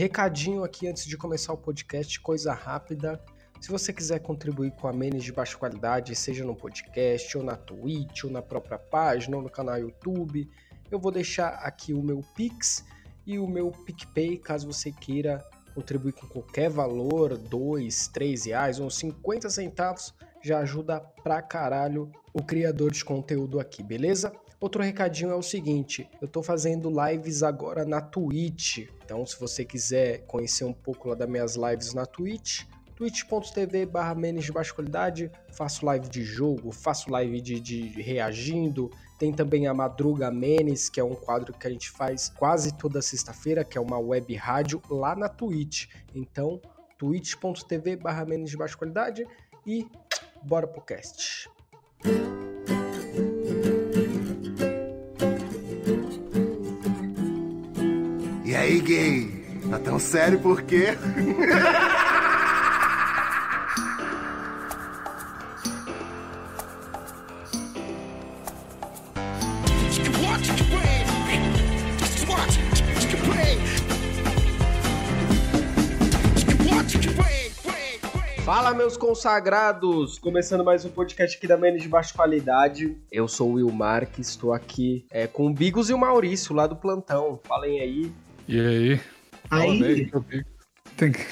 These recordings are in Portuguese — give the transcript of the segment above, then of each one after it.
Recadinho aqui antes de começar o podcast, coisa rápida. Se você quiser contribuir com a Menes de baixa qualidade, seja no podcast, ou na Twitch, ou na própria página, ou no canal YouTube, eu vou deixar aqui o meu Pix e o meu PicPay, caso você queira contribuir com qualquer valor, dois, três reais ou 50 centavos, já ajuda pra caralho o criador de conteúdo aqui, beleza? Outro recadinho é o seguinte, eu tô fazendo lives agora na Twitch, então se você quiser conhecer um pouco lá das minhas lives na Twitch, twitch.tv barra de baixa qualidade, faço live de jogo, faço live de, de reagindo, tem também a Madruga Menes, que é um quadro que a gente faz quase toda sexta-feira, que é uma web rádio lá na Twitch. Então, twitch.tv barra de baixa qualidade e bora pro cast. E aí, gay? Tá tão sério por quê? Fala, meus consagrados! Começando mais um podcast aqui da Menos de Baixa Qualidade. Eu sou o Will Marques, estou aqui é, com o Bigos e o Maurício, lá do plantão. Falem aí. E aí? Aí. Tem que.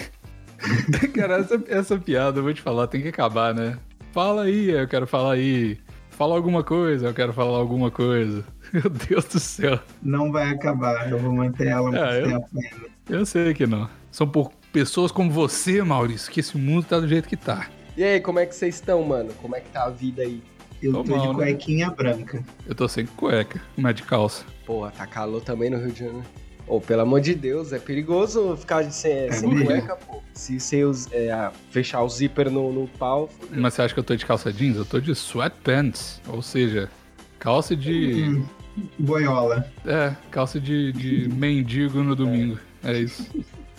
Cara, essa, essa piada, eu vou te falar, tem que acabar, né? Fala aí, eu quero falar aí. Fala alguma coisa, eu quero falar alguma coisa. Meu Deus do céu. Não vai acabar, eu vou manter ela muito É, eu- tempo ainda. Eu sei que não. São por pessoas como você, Maurício, que esse mundo tá do jeito que tá. E aí, como é que vocês estão, mano? Como é que tá a vida aí? Eu Tô tô mal, de né? cuequinha branca. Eu tô sem cueca, mas de calça. Porra, tá calor também no Rio de Janeiro. Ô, pelo amor de Deus, é perigoso ficar de sem, sem mesmo. cueca, pô. Se você é, fechar o zíper no, no pau, Mas você acha que eu tô de calça jeans? Eu tô de sweatpants. Ou seja, calça de. Hum, boiola. É, calça de, de mendigo no domingo. É isso.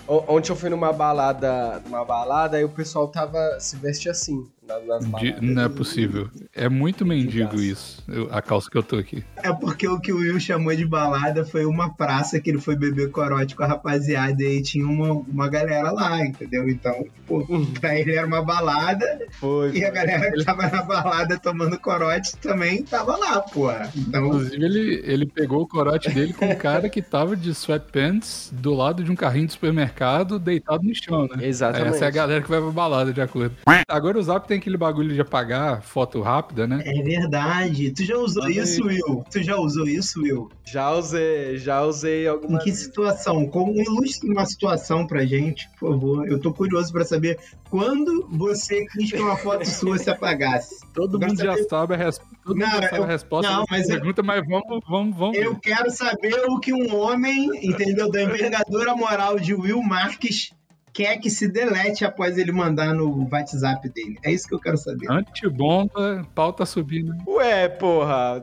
O- Ontem eu fui numa balada, numa balada e o pessoal tava se veste assim nas De- não é possível. É muito mendigo graça. isso, eu- a calça que eu tô aqui. É porque o que o Will chamou de balada foi uma praça que ele foi beber corote com a rapaziada e aí tinha uma, uma galera lá, entendeu? Então, pô, pra ele era uma balada Foi. e a galera que tava na balada tomando corote também tava lá, porra. Então, Inclusive, ele, ele pegou o corote dele com um cara que tava de sweatpants do lado de um carrinho de supermercado, deitado no chão, né? Exatamente. Essa é a galera que vai pra balada, de acordo. Agora o Zap tem aquele bagulho de apagar foto rápida, né? é verdade. Tu já usou Manda aí. isso, Will? Tu já usou isso, Will? Já usei, já usei Em algumas que situação? Como ilustre uma situação pra gente, por favor. Eu tô curioso pra saber quando você quis que uma foto sua se apagasse. Todo Agora mundo já sabe- sabe a resposta. Todo Não, mundo já sabe eu- a resposta não, mas eu- pergunta, mas vamos, vamos, vamos. Eu quero saber o que um homem, entendeu, da envergadura moral de Will Marques quer que se delete após ele mandar no WhatsApp dele. É isso que eu quero saber. Antibomba, pau tá subindo. Ué, porra.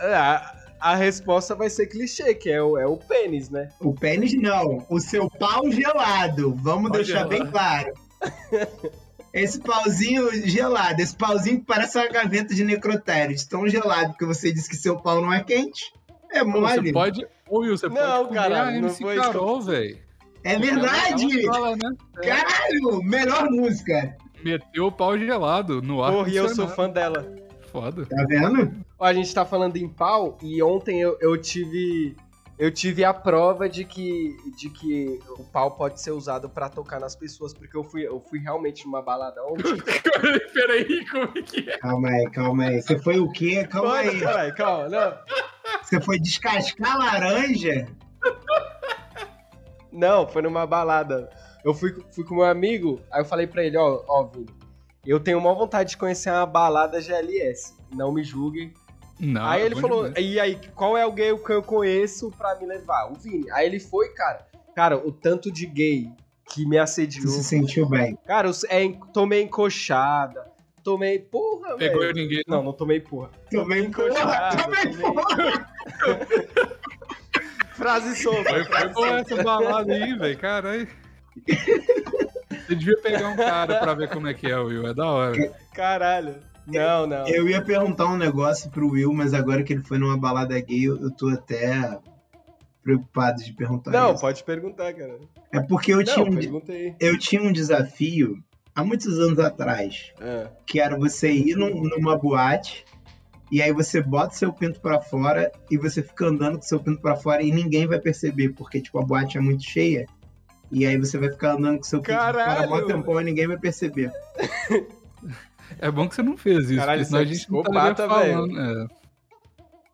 A, a resposta vai ser clichê, que é o, é o pênis, né? O pênis não, o seu pau gelado. Vamos Pau deixar gelado. bem claro. Esse pauzinho gelado, esse pauzinho que parece uma gaveta de necrotério, de tão gelado que você disse que seu pau não é quente. É mole. Você pode. Will, você Não, pode comer caralho, a não foi Carol, velho. É verdade! Fala, né? É. Caralho! Melhor música. Meteu o pau gelado no ar. Porra, e eu sou fã dela. Foda. Tá vendo? Ó, a gente tá falando em pau e ontem eu, eu tive. Eu tive a prova de que, de que o pau pode ser usado pra tocar nas pessoas, porque eu fui, eu fui realmente numa balada ontem. Peraí, como é que é? Calma aí, calma aí. Você foi o quê? Calma aí. Caralho, calma, não. Você foi descascar laranja? Não, foi numa balada. Eu fui, fui com meu amigo, aí eu falei pra ele, ó, ó, Vini, eu tenho uma vontade de conhecer uma balada GLS. Não me julguem. Não, aí é ele falou, demais. e aí, qual é o gay que eu conheço pra me levar? O Vini. Aí ele foi, cara. Cara, o tanto de gay que me assediou. Você se sentiu bem. Cara, eu é, tomei encoxada. Tomei. Porra, Pegou velho. ninguém. Não, não tomei porra. Tomei encoxada, Tomei tomei. porra. Frase solta. Foi, foi boa essa balada aí, velho. Caralho. Você devia pegar um cara pra ver como é que é, Will. É da hora. Caralho. Não, não. Eu ia perguntar um negócio pro Will, mas agora que ele foi numa balada gay, eu, eu tô até preocupado de perguntar Não, isso. pode perguntar, cara. É porque eu, tinha Não, um, perguntei. eu tinha um desafio há muitos anos atrás, É. que era você ir num- numa boate e aí você bota seu pinto pra fora e você fica andando com seu pinto pra fora e ninguém vai perceber, porque tipo a boate é muito cheia. E aí você vai ficar andando com seu pinto pra fora mó tempão e ninguém vai perceber. É bom que você não fez isso, Caralho, porque senão a gente não estaria falando. É,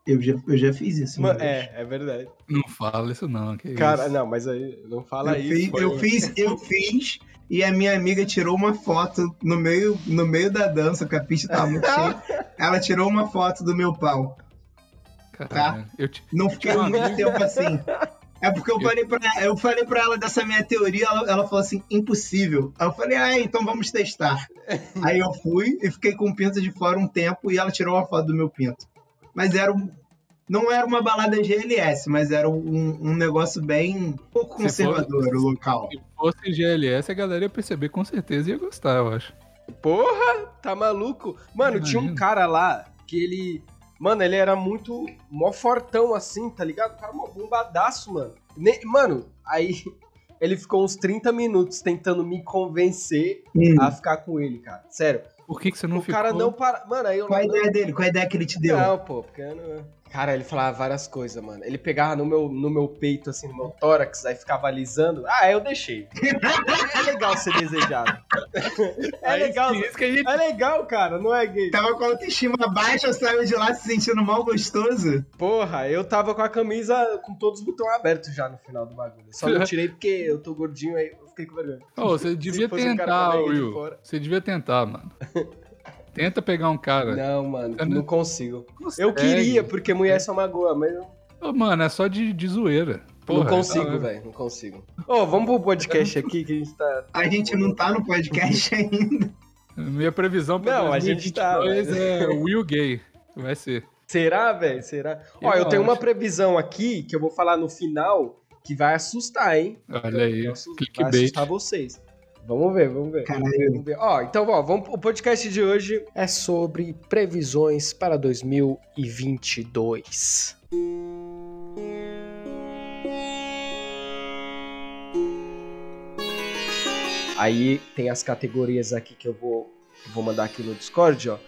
Eu já, eu já fiz isso. Mano, é, é verdade. não fala isso não, que Cara, isso. não, mas aí não fala eu, isso. fiz, eu fiz, eu fiz, e a minha amiga tirou uma foto no meio, no meio da dança, que a pista tava muito cheia. Ela tirou uma foto do meu pau. Caralho, eu te- Não fiquei muito tempo assim. É porque eu falei pra, eu falei pra ela dessa minha teoria, ela, ela falou assim, impossível. Aí eu falei, ah, então vamos testar. Aí eu fui e fiquei com o pinto de fora um tempo e ela tirou uma foto do meu pinto. Mas era um. Não era uma balada GLS, mas era um, um negócio bem pouco conservador o local. Se fosse GLS, a galera ia perceber com certeza e ia gostar, eu acho. Porra, tá maluco? Mano, tinha um cara lá que ele. Mano, ele era muito. mó fortão assim, tá ligado? O cara mó bombadaço, mano. Ne- Mano, aí ele ficou uns 30 minutos tentando me convencer Hum. a ficar com ele, cara. Sério. Por que, que você não o ficou? cara não para. Mano, aí eu Qual a ideia dele? Qual a ideia que ele te deu? Não, pô, porque eu não. Cara, ele falava várias coisas, mano. Ele pegava no meu, no meu peito, assim, no meu tórax, aí ficava alisando. Ah, eu deixei. é legal ser desejado. É legal. isso que a gente... É legal, cara, não é gay. Tava com a autoestima baixa, saiu de lá se sentindo mal gostoso. Porra, eu tava com a camisa com todos os botões abertos já no final do bagulho. Só não tirei porque eu tô gordinho aí, eu fiquei com vergonha. Ô, você devia um tentar, de Will. Você devia tentar, mano. Tenta pegar um cara. Não, mano, Eu não- não consigo. Consegue. Eu queria, porque mulher só magoa, mas Ô, mano, é só de, de zoeira. não Porra, consigo, é- velho, não consigo. Ô, vamos pro podcast aqui que a gente tá... A gente não tá no podcast ainda. Minha previsão pra Não, a gente tá, 2022 é Will Gay. Vai ser. Será, velho? Será? Eu Ó, eu tenho uma previsão aqui que eu vou falar no final que vai assustar, hein? Olha aí, Vai assustar vocês. Vamos ver, vamos ver. Caralho. Vamos ver. Ó, então, ó, vamos, o podcast de hoje é sobre previsões para 2022. Aí tem as categorias aqui que eu vou, vou mandar aqui no Discord, ó.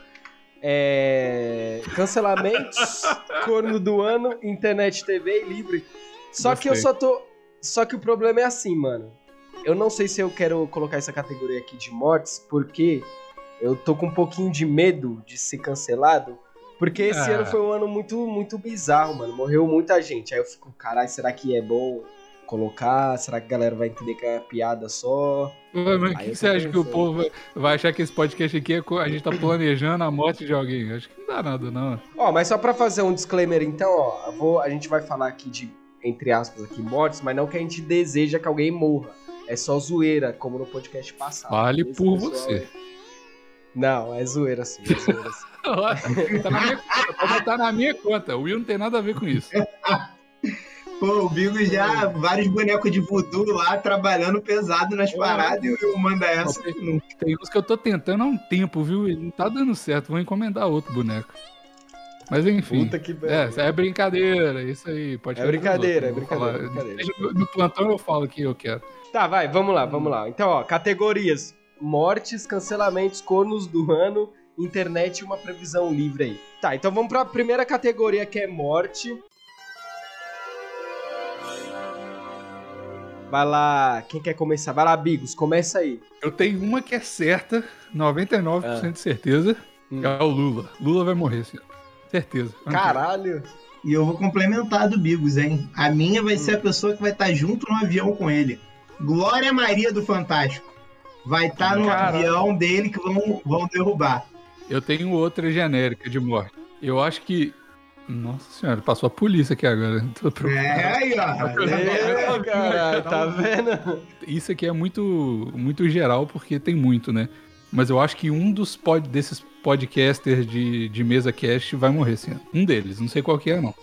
É, cancelamentos, corno do ano, internet, TV e livre. Só que eu Gostei. só tô. Só que o problema é assim, mano. Eu não sei se eu quero colocar essa categoria aqui de mortes, porque eu tô com um pouquinho de medo de ser cancelado. Porque esse Ah. ano foi um ano muito, muito bizarro, mano. Morreu muita gente. Aí eu fico, caralho, será que é bom colocar? Será que a galera vai entender que é piada só? Ué, Mas o que, você acha que o povo vai- achar que esse podcast aqui é a gente tá planejando a morte de alguém? Acho que não dá nada, não. Ó, mas só pra fazer um disclaimer, então, ó, vou, a gente vai falar aqui de, entre aspas, aqui, mortes, mas não que a gente deseja que alguém morra. É só zoeira, como no podcast passado. Fale Esse por pessoal você. é- Não, é zoeira sim, é zoeira sim. tá na minha conta, pode botar na minha conta. O Will não tem nada a ver com isso. Pô, o Bigo já, vários bonecos de voodoo lá, trabalhando pesado nas paradas e eu manda essa. Tem uns que eu tô tentando há um tempo, viu? E não tá dando certo. Vou encomendar outro boneco. Mas enfim. Puta que É, é brincadeira, isso aí. Pode É brincadeira, é brincadeira, brincadeira. No plantão eu falo que eu quero. Tá, vai, vamos lá, vamos lá. Então, ó, categorias: mortes, cancelamentos, cornos do ano, internet e uma previsão livre aí. Tá, então vamos pra primeira categoria que é morte. Vai lá, quem quer começar? Vai lá, Bigos, começa aí. Eu tenho uma que é certa, 99% de certeza, Hum. é o Lula. Lula vai morrer, sim. Certeza. Caralho. E eu vou complementar a do Bigos, hein? A minha vai ser a pessoa que vai estar junto no avião com ele. Glória Maria do Fantástico. Vai estar no Caralho. avião dele que vão, vão derrubar. Eu tenho outra genérica de morte. Eu acho que. Nossa senhora, passou a polícia aqui agora. Tô preocupado. É aí, ó. É, caralho, tá vendo? Isso aqui é muito, muito geral, porque tem muito, né? Mas eu acho que um dos pod, desses podcasters de, de mesa cast vai morrer esse ano. Um deles, não sei qual que é, não.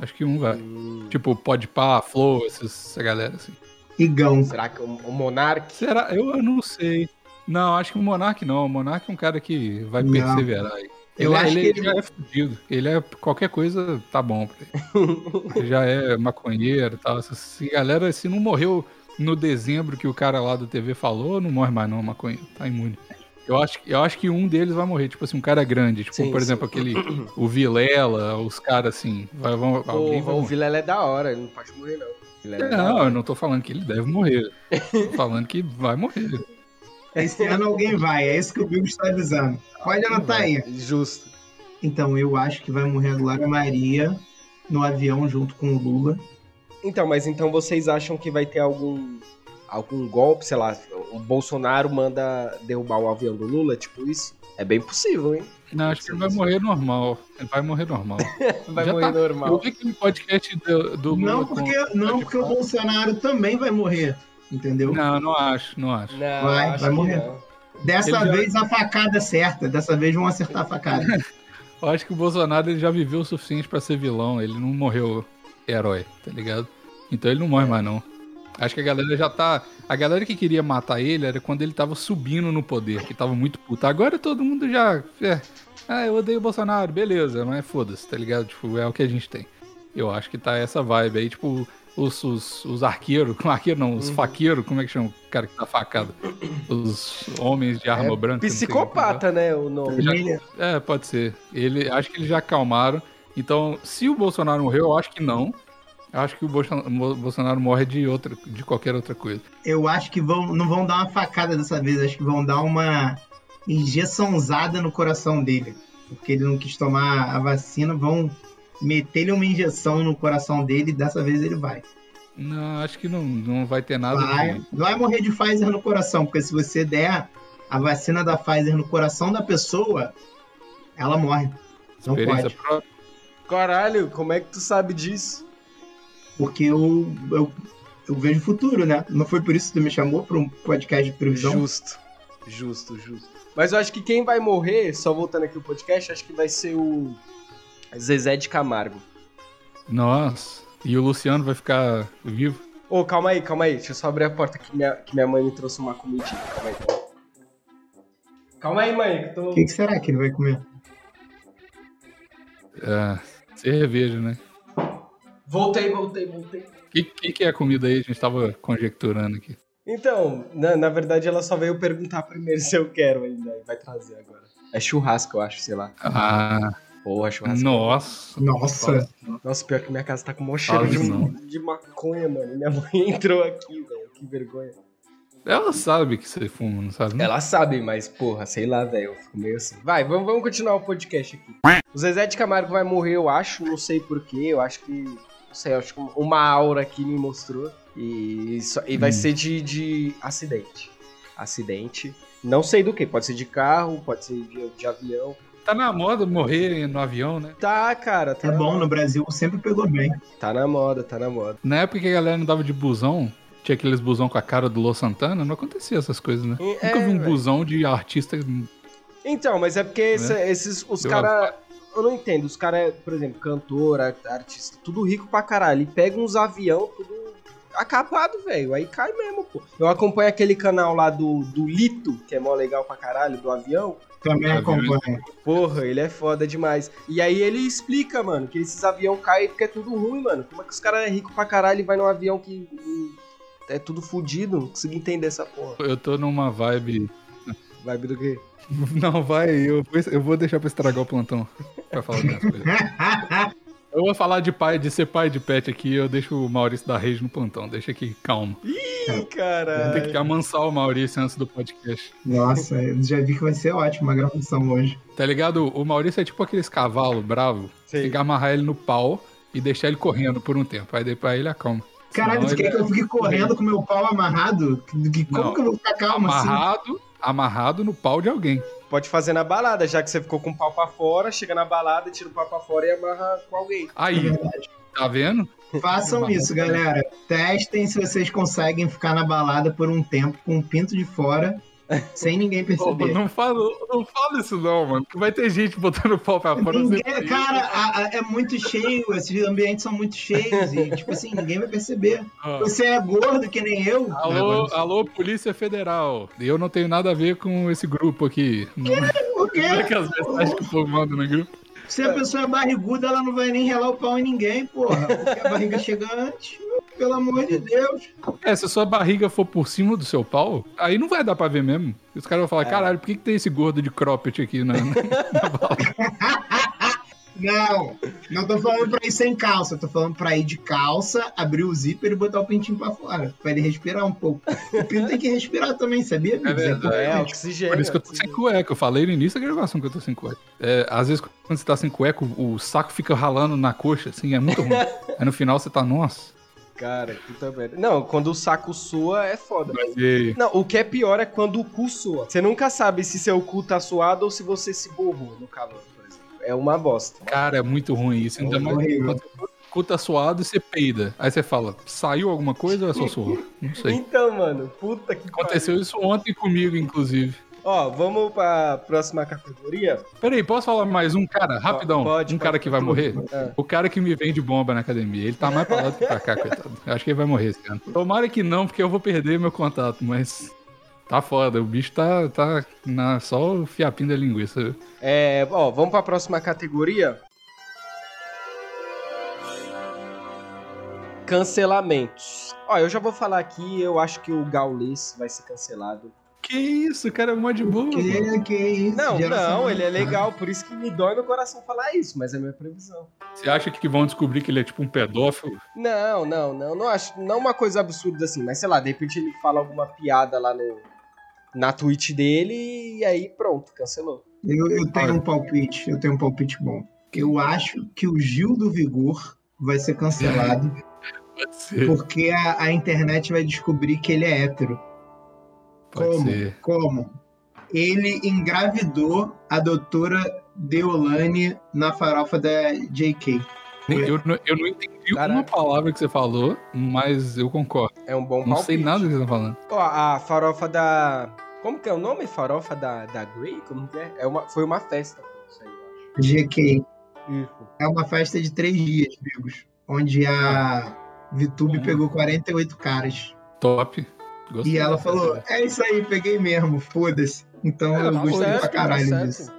Acho que um vai. Tipo, Podpah, Flow, essa galera, assim. Igão. Será que o, o Monark? Será? Eu, eu não sei. Não, acho que o Monark não. O Monark é um cara que vai Não. perseverar aí. Eu ele, acho ele, que ele- já é fudido. Ele é qualquer coisa, tá bom pra ele. ele já é maconheiro e tal. Se galera, se não morreu no dezembro que o cara lá do TV falou, não morre mais não, maconheiro. Tá imune. Eu acho, eu acho que um deles vai morrer, tipo assim, um cara grande. Tipo, Sim, por sim. exemplo, aquele. O Vilela, os caras assim. Vai, vão, alguém vai o morrer. Vilela é da hora, ele não pode morrer, não. Vilela é da Não, eu não tô falando que ele deve morrer. Tô falando que vai morrer. Esse ano alguém vai, é isso que o Bill está avisando. Pode anotar aí. Justo. Então, eu acho que vai morrer a Glória Maria no avião junto com o Lula. Então, mas então vocês acham que vai ter algum algum golpe, sei lá, o Bolsonaro manda derrubar o avião do Lula, tipo isso? É bem possível, hein? Não, acho que ele vai morrer normal. Ele vai morrer normal. Vai Já morrer tá- normal. Eu vi aquele podcast do, do Lula Não com- porque, não porque o Bolsonaro também vai morrer, entendeu? Não, não acho, não acho. Não, Vai, acho vai que morrer. não. Dessa Ele já- vez a facada certa, dessa vez vão acertar a facada. Eu acho que o Bolsonaro ele já viveu o suficiente pra ser vilão. Ele não morreu herói, tá ligado? Então ele não morre mais, não. Acho que a galera já tá. A galera que queria matar ele era quando ele tava subindo no poder, que tava muito puto. Agora todo mundo já. É, ah, eu odeio o Bolsonaro, beleza, mas foda-se, tá ligado? Tipo, é o que a gente tem. Eu acho que tá essa vibe aí, tipo, os, os, os arqueiros, arqueiro não, os faqueiros, como é que chama o cara que tá facado? Os homens de arma É branca. Psicopata, né, o nome. Já- é, pode ser. Ele, acho que eles já acalmaram. Então, se o Bolsonaro morreu, eu acho que não. Eu acho que o Bolsonaro morre de outra, de qualquer outra coisa. eu acho que vão, não vão dar uma facada dessa vez, acho que vão dar uma injeçãozada no coração dele. Porque ele não quis tomar a vacina, vão meter-lhe uma injeção no coração dele e dessa vez ele vai. Não, acho que não, não vai ter nada. Vai, vai morrer de Pfizer no coração, porque se você der a vacina da Pfizer no coração da pessoa, ela morre. Não experiência pode. própria. Caralho, como é que tu sabe disso? Porque eu, eu, eu vejo futuro, né? Não foi por isso que tu me chamou para um podcast de previsão? Justo. Justo, justo. Mas eu acho que quem vai morrer, só voltando aqui o podcast, acho que vai ser o Zezé de Camargo. Nossa. E o Luciano vai ficar vivo? Ô, calma aí, calma aí. Deixa eu só abrir a porta que minha, que minha mãe me trouxe uma comidinha. Calma aí, calma aí. Mãe, que eu tô... O que, que será que ele vai comer? É, cerveja, né? Voltei, voltei, voltei. O que, que, que é a comida aí? A gente tava conjecturando aqui. Então, na, na verdade ela só veio perguntar primeiro se eu quero ainda. e Vai trazer agora. É churrasco, eu acho, sei lá. Ah, Porra, churrasco. nossa. Nossa, Nossa, pior que minha casa tá com um cheiro de, de maconha, mano. Minha mãe entrou aqui, velho. Que vergonha. Ela sabe que você fuma, não sabe? não? Ela sabe, mas, porra, sei lá, velho. Eu fico meio assim. Vai, vamos, vamos continuar o podcast aqui. O Zezé de Camargo vai morrer, eu acho. Não sei porquê. Eu acho que. Não sei, eu acho que uma aura aqui me mostrou. E, só- e vai Hum. ser de, de acidente. Acidente. Não sei do que. Pode ser de carro, pode ser de, de avião. Tá na moda morrer no avião, né? Tá, cara. Tá é na bom, moda. no Brasil sempre pegou bem. Tá na moda, tá na moda. Na época que a galera andava de busão, tinha aqueles busão com a cara do Lô Santana, não acontecia essas coisas, né? É, Nunca vi um velho. busão de artista. Então, mas é porque esse- esses, os caras. Eu não entendo. Os caras, por exemplo, cantor, ar- artista, tudo rico pra caralho. E pega uns avião, tudo acabado, velho. Aí cai mesmo, pô. Eu acompanho aquele canal lá do, do Lito, que é mó legal pra caralho, do avião. Também Tá acompanha. Porra, ele é foda demais. E aí ele explica, mano, que esses avião caem porque é tudo ruim, mano. Como é que os caras é rico pra caralho e vai num avião que é tudo fudido? Não consigo entender essa porra. Eu tô numa vibe. Vibe do quê? Não, vai, eu vou, eu vou deixar pra estragar o plantão. Pra falar das coisas. Eu vou falar de pai, de ser pai de pet aqui, eu deixo o Maurício da Rede no plantão. Deixa aqui, calma. Ih, Tem caralho. que amansar o Maurício antes do podcast. Nossa, eu já vi que vai ser ótima a gravação hoje. Tá ligado? O Maurício é tipo aqueles cavalos bravos. Sei. Tem que amarrar ele no pau e deixar ele correndo por um tempo. Aí depois ele acalma. Caralho, Senão tu quer que eu fique correndo com meu pau amarrado? Que- Como Não. que eu vou ficar calmo assim? amarrado, amarrado no pau de alguém. Pode fazer na balada, já que você ficou com o pau pra fora, chega na balada, tira o pau pra fora e amarra com alguém. É Aí, verdade. tá vendo? Façam isso, galera. Testem se vocês conseguem ficar na balada por um tempo com o pinto de fora, sem ninguém Pô, perceber. não, fala, não fala isso não, mano. Que vai ter gente botando o pau pra fora. Ninguém- cara, a- a- é muito cheio, esses ambientes são muito cheios e, tipo assim, ninguém vai perceber. Ó, Você é gordo que nem eu. Alô, alô, Polícia Federal. Eu não tenho nada a ver com esse grupo aqui. Não- O quê? Aquelas mensagens que o povo manda no grupo. Se a pessoa é barriguda, ela não vai nem relar o pau em ninguém, porra. Porque a barriga chega antes. Pelo amor de Deus. É, se a sua barriga for por cima do seu pau, aí não vai dar pra ver mesmo. Os caras vão falar, caralho, por que, que tem esse gordo de cropped aqui na, na, na bala? Não, não tô falando pra ir sem calça, tô falando pra ir de calça, abrir o zíper e botar o pintinho pra fora, pra ele respirar um pouco. O pinto tem que respirar também, sabia? amigos? verdade. É, importante. oxigênio. Por isso que eu tô sem oxigênio. cueca. Eu falei no início da gravação que eu tô sem cueca. É, às vezes, quando você tá sem cueca, o, o saco fica ralando na coxa, assim, é muito ruim. Aí no final você tá, nossa. Cara, puta merda. Não, quando o saco sua é foda. Mas e? Não, o que é pior é quando o cu sua. Você nunca sabe se seu cu tá suado ou se você se borrou no calor, por exemplo. É uma bosta. Cara, é muito ruim isso. Ainda mais cu tá suado e você peida. Aí você fala, saiu alguma coisa ou é só suor? Não sei. Então, mano, puta que Aconteceu isso ontem comigo, inclusive. Ó, vamos pra próxima categoria? Peraí, posso falar mais um cara? Rapidão. Pode, um pode. cara que vai morrer? É. O cara que me vende bomba na academia. Ele tá mais pra lá do que pra cá, coitado. Eu acho que ele vai morrer esse ano. Tomara que não, porque eu vou perder meu contato, mas. Tá foda, o bicho tá, tá na, só o fiapinho da linguiça. É, ó, vamos pra próxima categoria. Cancelamentos. Ó, eu já vou falar aqui, eu acho que o Gaules vai ser cancelado. Que isso, o cara é mó de boa. mano. Que, que isso? Não, geração não, ele é legal, por isso que me dói no coração falar isso, mas é minha previsão. Você acha que vão descobrir que ele é tipo um pedófilo? Não, não, não, não acho, não uma coisa absurda assim, mas sei lá, de repente ele fala alguma piada lá no na Twitch dele e aí pronto, cancelou. Eu, eu tenho um palpite, eu tenho um palpite bom. Eu acho que o Gil do Vigor vai ser cancelado Pode ser. porque a, a internet vai descobrir que ele é hétero. Pode Como? ser. Como? Ele engravidou a doutora Deolane na farofa da JK. Nem- Eu, não- eu não entendi uma Caraca. palavra que você falou, mas eu concordo. É um bom Não palpite. sei nada do que você tá falando. Ó, a farofa da. Como que é o nome? Farofa da, da Grey? Como que é? é uma, foi uma festa. pô, Isso aí, eu GK. Isso. É uma festa de três dias, amigos. Onde a VTube Uhum. pegou 48 caras. Top. Gostei E ela falou. É isso aí, peguei mesmo, foda-se. Então É, eu gostei certo, pra tá caralho disso.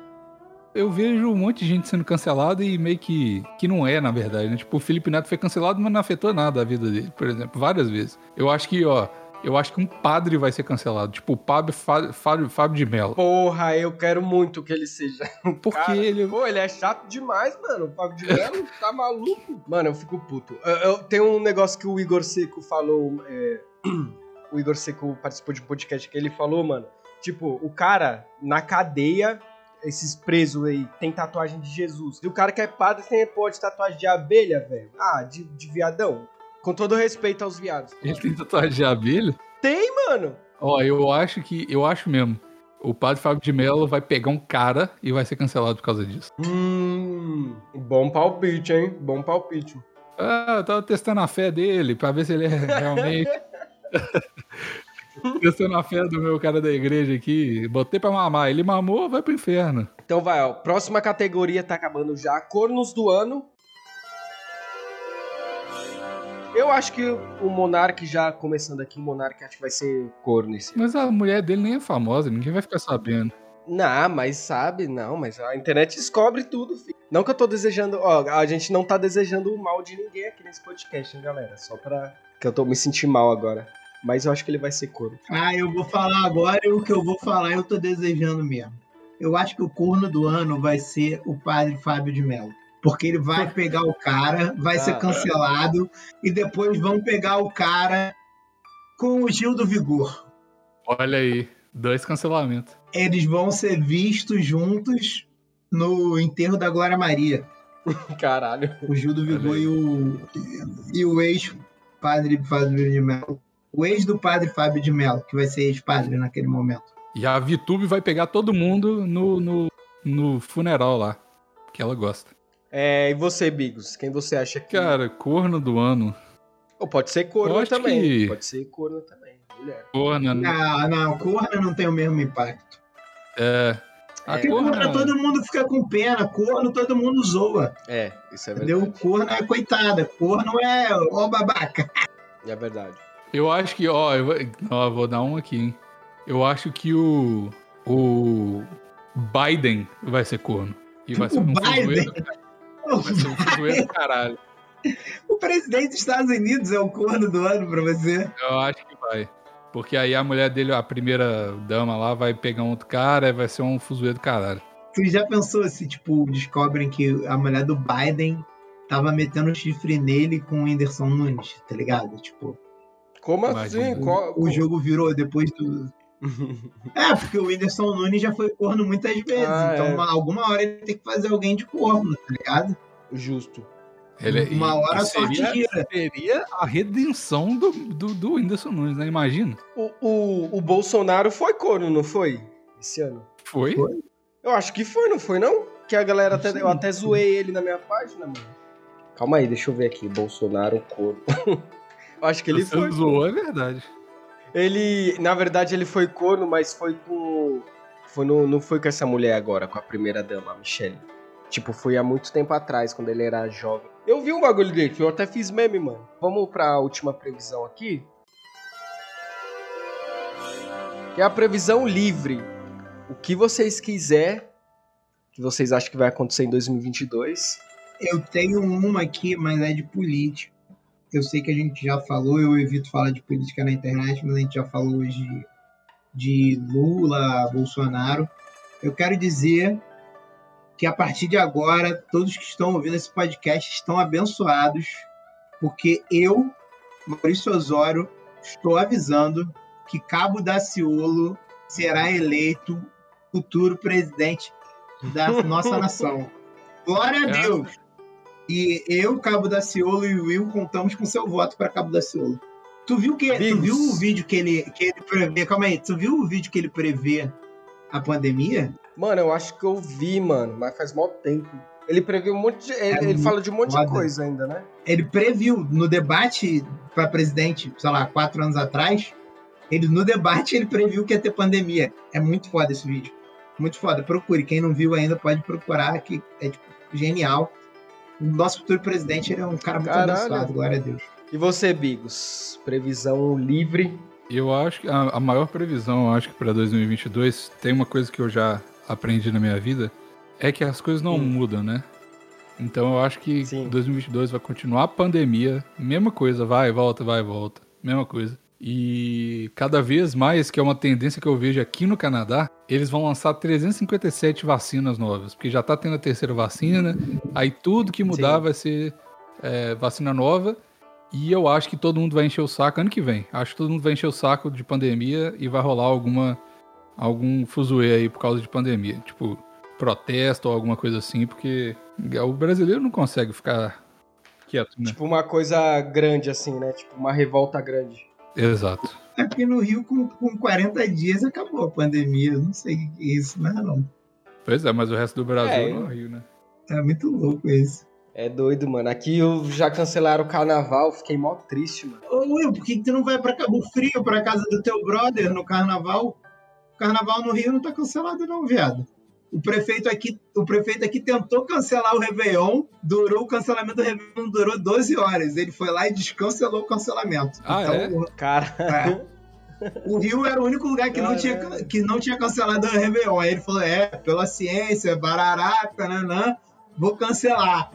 Eu vejo um monte de gente sendo cancelada e meio que, que não é, na verdade, né? Tipo, o Felipe Neto foi cancelado, mas não afetou nada a vida dele, por exemplo, várias vezes. Eu acho que, ó, eu acho que um padre vai ser cancelado. Tipo, o Fábio, Fábio, Fábio, Fábio de Mello. Porra, eu quero muito que ele seja. Porque Cara, ele. Pô, ele é chato demais, mano. O Fábio de Mello tá maluco. Mano, eu fico puto. Eu, eu- tem um negócio que o Igor Seco falou. é, o Igor Seco participou de um podcast que ele falou, mano. Tipo, o cara na cadeia, esses presos aí, tem tatuagem de Jesus. E o cara que é padre tem pô, de tatuagem de abelha, velho. Ah, de, de viadão. Com todo respeito aos viados. Ele tem tatuagem de abelha. Tem, mano. Ó, eu acho que. Eu acho mesmo. O padre Fábio de Mello vai pegar um cara e vai ser cancelado por causa disso. Hum. Bom palpite, hein? Bom palpite. Ah, eu tava testando a fé dele pra ver se ele é realmente. testando a fé do meu cara da igreja aqui. Botei pra mamar. Ele mamou, vai pro inferno. Então vai, ó. Próxima categoria tá acabando já. Cornos do ano. Eu acho que o Monark, já começando aqui, o Monark acho que vai ser corno esse. Mas a mulher dele nem é famosa, ninguém vai ficar sabendo. Não, mas sabe, não, mas a internet descobre tudo, filho. Não que eu tô desejando, ó, a gente não tá desejando o mal de ninguém aqui nesse podcast, hein, galera? Só pra que eu tô me sentindo mal agora. Mas eu acho que ele vai ser corno. Ah, eu vou falar agora e o que eu vou falar eu tô desejando mesmo. Eu acho que o corno do ano vai ser o padre Fábio de Mello. Porque ele vai pegar o cara, vai ser Ah. cancelado, e depois vão pegar o cara com o Gil do Vigor. Olha aí, dois cancelamentos. Eles vão ser vistos juntos no enterro da Glória Maria. Caralho. O Gil do Vigor e o, e o ex-padre Fábio de Mello. O ex do padre Fábio de Mello, que vai ser ex-padre naquele momento. E a VTube vai pegar todo mundo no, no, no funeral lá. Que ela gosta. É, e você, Bigos? Quem você acha que. Cara, corno do ano. Ou pode ser corno acho também. que- Pode ser corno também. Mulher. Corno, né? Não, não, corno não tem o mesmo impacto. É. A É. Porque corno corna, todo mundo fica com pena, corno todo mundo zoa. É, isso é verdade. Entendeu? Corno é coitada, corno é ó babaca. É verdade. Eu acho que, ó, eu vou, ó, eu vou dar um aqui, hein? Eu acho que o. O Biden vai ser corno. E vai ser O um Biden? fuzuê do- Vai ser um fuzuê do caralho. O presidente dos Estados Unidos é o corno do ano pra você. Eu acho que vai. Porque aí a mulher dele, a primeira dama lá, vai pegar um outro cara e vai ser um fuzuê do caralho. Tu já pensou se, tipo, descobrem que a mulher do Biden tava metendo chifre nele com o Whindersson Nunes, tá ligado? Tipo, Como Imagina. assim? Qual- o jogo virou depois do. É, porque o Whindersson Nunes já foi corno muitas vezes. Ah, então, é. uma- alguma hora ele tem que fazer alguém de corno, tá ligado? Justo. Ele, Uma e- hora seria, gira. seria a redenção do, do, do Whindersson Nunes, né? Imagina. O, o, o Bolsonaro foi corno, não foi? Esse ano. Foi? Foi. Eu acho que foi, não foi não? Que a galera até, Não eu até zoei ele na minha página, mano. Calma aí, deixa eu ver aqui. Bolsonaro corno. eu acho que ele Você foi. zoou, é verdade. Ele, na verdade, ele foi corno, mas foi com. Foi no, não foi com essa mulher agora, com a primeira dama, a Michelle. Tipo, foi há muito tempo atrás, quando ele era jovem. Eu vi um bagulho dele, eu até fiz meme, mano. Vamos pra última previsão aqui. Que é a previsão livre. O que vocês quiser, que vocês acham que vai acontecer em 2022. Eu tenho uma aqui, mas é de política. Eu sei que a gente já falou, eu evito falar de política na internet, mas a gente já falou hoje de, de Lula, Bolsonaro. Eu quero dizer que a partir de agora, todos que estão ouvindo esse podcast estão abençoados, porque eu, Maurício Osório, estou avisando que Cabo Daciolo será eleito futuro presidente da nossa nação. Glória a É. Deus! E eu, Cabo Daciolo e o Will contamos com seu voto para Cabo Daciolo. Tu viu que tu Bigos. viu o vídeo que ele que ele prevê? Calma aí, tu viu o vídeo que ele prevê a pandemia? Mano, eu acho que eu vi, mano, mas faz mó tempo. Ele previu um monte de. Ele, É ele fala de um monte de foda. coisa ainda, né? Ele previu no debate para presidente, sei lá, quatro anos atrás. Ele no debate ele previu que ia ter pandemia. É muito foda esse vídeo, muito foda. Procure, quem não viu ainda pode procurar, que é tipo, genial. O nosso futuro presidente ele é um cara muito Caralho. abençoado, glória a Deus. E você, Bigos? Previsão livre. Eu acho que a, a maior previsão, eu acho que para 2022, tem uma coisa que eu já aprendi na minha vida, é que as coisas não Hum. mudam, né? Então eu acho que Sim. 2022 vai continuar a pandemia, mesma coisa, vai, volta, vai, volta, mesma coisa. E cada vez mais, que é uma tendência que eu vejo aqui no Canadá, eles vão lançar 357 vacinas novas, porque já tá tendo a terceira vacina, aí tudo que mudar Sim. vai ser é, vacina nova. E eu acho que todo mundo vai encher o saco ano que vem. Acho que todo mundo vai encher o saco de pandemia e vai rolar alguma algum fuzuê aí por causa de pandemia. Tipo, protesto ou alguma coisa assim, porque o brasileiro não consegue ficar quieto, né? Tipo, uma coisa grande, assim, né? Tipo, uma revolta grande. Exato. Aqui no Rio, com, com 40 dias, acabou a pandemia. Eu não sei o que é isso, não é não. Pois é, mas o resto do Brasil É, não é Rio, né? É muito louco isso. É doido, mano. Aqui eu já cancelaram o carnaval, fiquei mó triste, mano. Ô Will, por que, que tu não vai pra Cabo Frio, pra casa do teu brother, no carnaval? O carnaval no Rio não tá cancelado, não, viado. O prefeito aqui, o prefeito aqui tentou cancelar o Réveillon, durou o cancelamento do Réveillon, durou 12 horas. Ele foi lá e descancelou o cancelamento. Ah, então, Cara. O Rio era o único lugar que não, tinha, Caralho. que não tinha cancelado o Réveillon. Aí ele falou: é, pela ciência, barará, nanã, vou cancelar.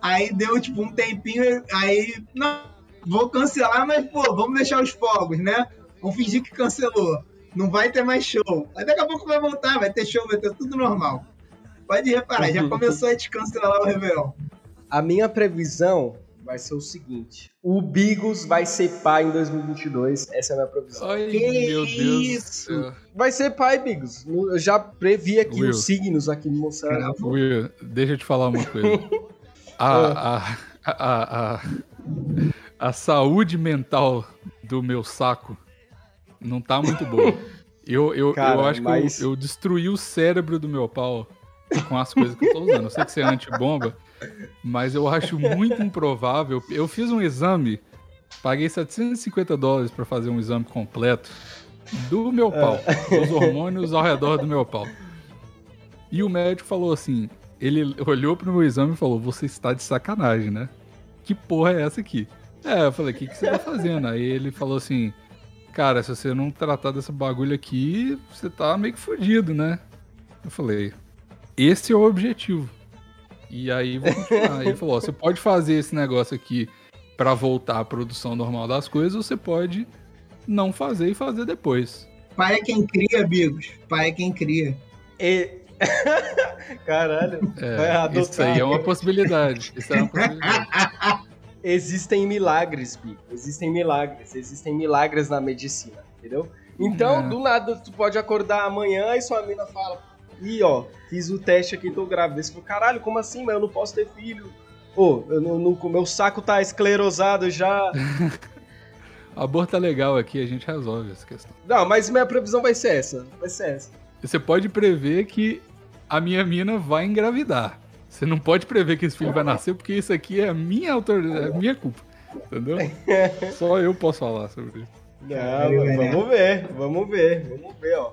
Aí deu tipo um tempinho, aí, não, vou cancelar, mas pô, vamos deixar os fogos, né? Vamos fingir que cancelou. Não vai ter mais show. Aí daqui a pouco vai voltar, vai ter show, vai ter tudo normal. Pode reparar, já começou a descancelar o Réveillon. A minha previsão vai ser o seguinte: o Bigos vai ser pai em 2022. Essa é a minha previsão. Ai, Que meu Deus isso? céu. Vai ser pai, Bigos. Eu já previ aqui Will. os signos aqui me mostrando. Will, deixa eu te falar uma coisa. A, a, a, a, a saúde mental do meu saco não tá muito boa. Eu, eu, Cara, eu acho mas- que eu, eu destruí o cérebro do meu pau com as coisas que eu tô usando. Eu sei que você é antibomba, mas eu acho muito improvável. Eu fiz um exame, paguei 750 dólares pra fazer um exame completo do meu pau, dos hormônios ao redor do meu pau. E o médico falou assim: ele olhou pro meu exame e falou: Você está de sacanagem, né? Que porra é essa aqui? É, eu falei: O que, que você tá fazendo? Aí ele falou assim: Cara, se você não tratar desse bagulho aqui, você tá meio que fudido, né? Eu falei, esse é o objetivo. E aí vou continuar. ele falou, ó, você pode fazer esse negócio aqui pra voltar à produção normal das coisas, ou você pode não fazer e fazer depois. Pai é quem cria, amigos. Pai é quem cria. E... Caralho. vai É, adotar. isso aí é uma possibilidade. Isso é uma possibilidade. Existem milagres, Bi. Existem milagres. Existem milagres na medicina, entendeu? Então, É. do nada, tu pode acordar amanhã e sua mina fala: Ih, ó, fiz o teste aqui, tô grávida. Você fala, caralho, como assim? Mas eu não posso ter filho. Ô, eu não, não- meu saco tá esclerosado já. Aborto é legal aqui, a gente resolve essa questão. Não, mas minha previsão vai ser essa. Vai ser essa. Você pode prever que a minha mina vai engravidar. Você não pode prever que esse filho vai nascer, porque isso aqui é a minha autoridade, é a minha culpa. Entendeu? Só eu posso falar sobre isso. Não, né? vamos ver, vamos ver, vamos ver, ó.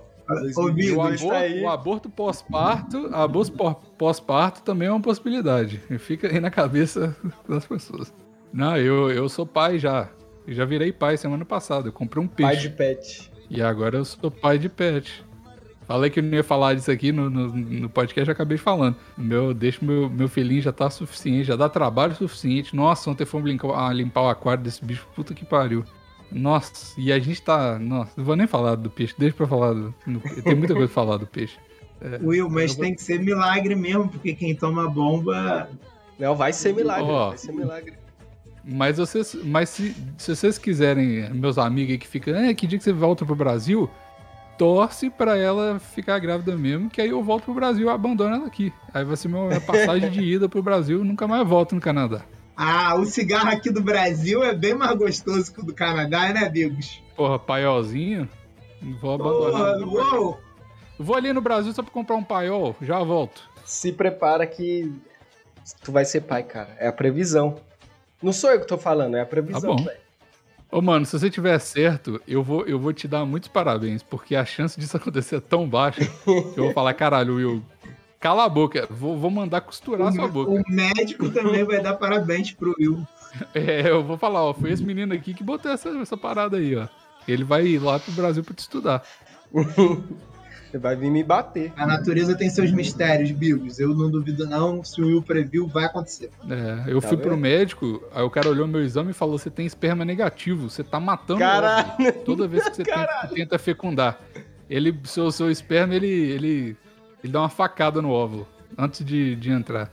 O Bigos, Dois tá aborto, aí. o aborto pós-parto, aborto pó- pós-parto também é uma possibilidade. Fica aí na cabeça das pessoas. Não, eu, eu sou pai já. Eu já virei pai semana passada. Eu comprei um peixe. Pai de pet. E agora eu sou pai de pet. Falei que eu não ia falar disso aqui no, no, no podcast, acabei falando. Meu, deixa meu, meu filhinho já tá suficiente, já dá trabalho suficiente. Nossa, ontem fomos limpar, ah, limpar o aquário desse bicho, puta que pariu. Nossa, e a gente tá. Nossa, não vou nem falar do peixe, deixa pra falar. Do, no- tem muita coisa pra falar do peixe. Will, mas tem que ser milagre mesmo, porque quem toma bomba. Não, vai ser milagre, Ó. vai ser milagre. Mas vocês. Mas se, se vocês quiserem, meus amigos aí que ficam, ah, que dia que você volta pro Brasil? Torce pra ela ficar grávida mesmo, que aí eu volto pro Brasil e abandono ela aqui. Aí vai ser minha passagem de ida pro Brasil e nunca mais volto no Canadá. Ah, o cigarro aqui do Brasil é bem mais gostoso que o do Canadá, né, Bigos? Porra, paiolzinho. Vou abandonar. Porra, uou! Vou ali no Brasil só pra comprar um paiol, já volto. Se prepara que tu vai ser pai, cara. É a previsão. Não sou eu que tô falando, é a previsão, Tá velho. Ô, mano, se você tiver certo, eu vou, eu vou te dar muitos parabéns, porque a chance disso acontecer é tão baixa que eu vou falar, caralho, Will, cala a boca, vou, vou mandar costurar sua boca. O médico também vai dar parabéns pro Will. É, eu vou falar, ó, foi esse menino aqui que botou essa, essa parada aí, ó. Ele vai ir lá pro Brasil pra te estudar. Você vai vir me bater. A natureza tem seus mistérios, Bigos. Eu não duvido, não. Se o Will previu, vai acontecer. É, eu Tá fui pro vendo? médico, aí o cara olhou meu exame e falou: você tem esperma negativo, você tá matando o Caralho. óvulo toda vez que você tenta, tenta fecundar. Ele, seu, seu esperma, ele, ele, ele dá uma facada no óvulo antes de, de entrar.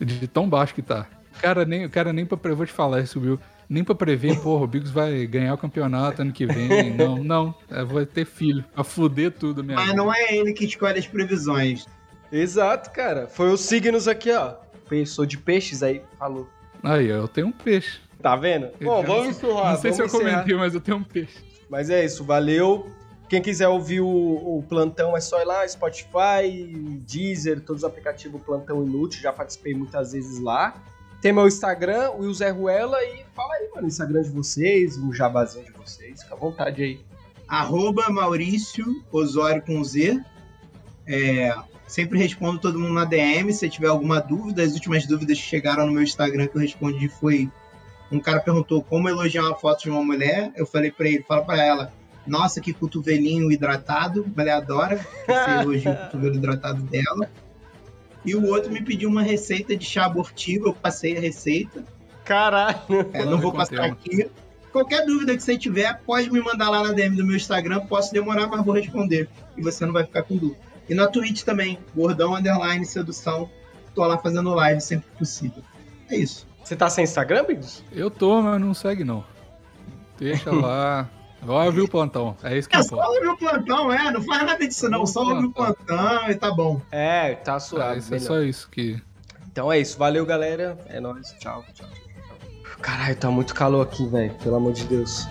De tão baixo que tá. Cara, nem, cara, nem pra prever, vou te falar isso, viu? Nem pra prever, porra, o Bigos vai ganhar o campeonato ano que vem. Não, não. É, vai ter filho. Pra fuder tudo, minha Mas não é ele que escolhe as previsões. Exato, cara. Foi os signos aqui, ó. Pe- Sou de peixes aí, falou. Aí, eu tenho um peixe. Tá vendo? Bom, Eu vamos não- encerrar. Não sei se eu vamos encerrar. comentei, mas eu tenho um peixe. Mas é isso, valeu. Quem quiser ouvir o, o plantão é só ir lá, Spotify, Deezer, todos os aplicativos Plantão Inútil, já participei muitas vezes lá. Tem meu Instagram, o Will Zé Ruela, e fala aí, mano, o Instagram de vocês, o jabazinho de vocês, fica à vontade aí. Arroba Maurício Osório com Z. É, sempre respondo todo mundo na DM. Se tiver alguma dúvida, as últimas dúvidas que chegaram no meu Instagram que eu respondi foi: um cara perguntou como elogiar uma foto de uma mulher. Eu falei pra ele, fala pra ela, nossa, que cotovelinho hidratado. A mulher adora você elogia o cotovelo hidratado dela. E o outro me pediu uma receita de chá abortivo, eu passei a receita. Caralho! É, não vou passar aqui. Qualquer dúvida que você tiver, pode me mandar lá na DM do meu Instagram. Posso demorar, mas vou responder. E você não vai ficar com dúvida. E na Twitch também, gordão underline sedução. Tô lá fazendo live sempre que possível. É isso. Você tá sem Instagram, Bigos? Eu tô, mas não segue não. Deixa lá. Vai ouvir o plantão. É isso que É só importa. ouvir o plantão, é. Não faz nada disso, não. Só ouvir o plantão e tá bom. É, tá suave. isso é melhor. só isso que. Então é isso, valeu galera. É nóis, tchau, tchau. tchau. Caralho, tá muito calor aqui, velho, pelo amor de Deus.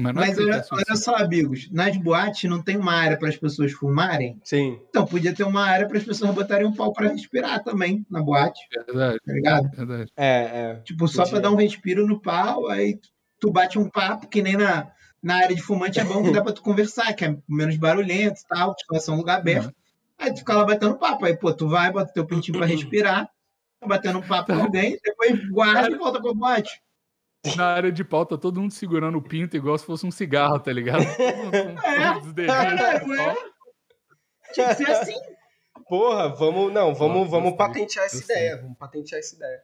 Mas, não é Mas olha, é olha só, amigos, nas boates não tem uma área para as pessoas fumarem? Sim. Então podia ter uma área para as pessoas botarem um pau para respirar também na boate, Verdade, tá ligado? verdade. É, é. Tipo, só para dar um respiro no pau, aí tu- bate um papo, que nem na, na área de fumante é bom que dá para tu conversar, que é menos barulhento e tal, que vai ser um lugar aberto. Aí tu fica lá batendo papo, aí pô, tu vai, bota teu pintinho para respirar, tá batendo um papo com alguém, depois guarda e volta pra boate. Na área de pauta, todo mundo segurando o pinto igual se fosse um cigarro, tá ligado? É, caralho, no é. pau. Tinha que ser assim. Porra, vamos. Não, vamos, vamos patentear essa ideia. Vamos patentear essa ideia.